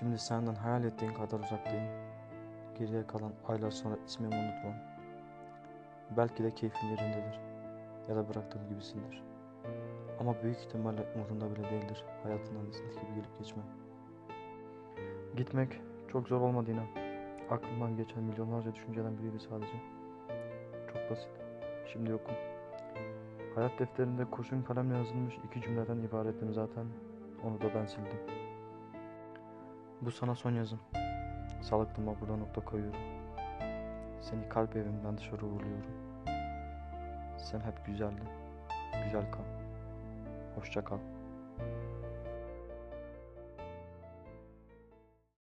Şimdi senden hayal ettiğin kadar uzaktayım. Geriye kalan aylar sonra ismimi unutmam. Belki de keyfin yerindedir. Ya da bıraktığım gibisindir. Ama büyük ihtimalle umurunda bile değildir. Hayatından izin gibi gelip geçmem. Gitmek çok zor olmadı inan. Aklımdan geçen milyonlarca düşünceden biriydi sadece. Çok basit. Şimdi yokum. Hayat defterinde kurşun kalemle yazılmış iki cümleden ibarettim zaten. Onu da ben sildim. Bu sana son yazım. Sağlıklıma burada nokta koyuyorum. Seni kalp evimden dışarı uğurluyorum. Sen hep güzeldin. Güzel kal. Hoşça kal.